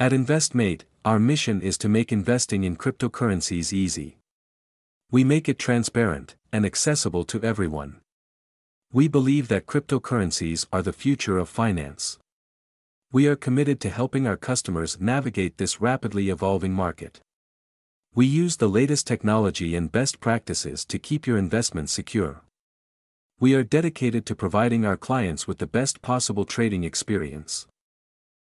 At InvestMate, our mission is to make investing in cryptocurrencies easy. We make it transparent and accessible to everyone. We believe that cryptocurrencies are the future of finance. We are committed to helping our customers navigate this rapidly evolving market. We use the latest technology and best practices to keep your investments secure. We are dedicated to providing our clients with the best possible trading experience.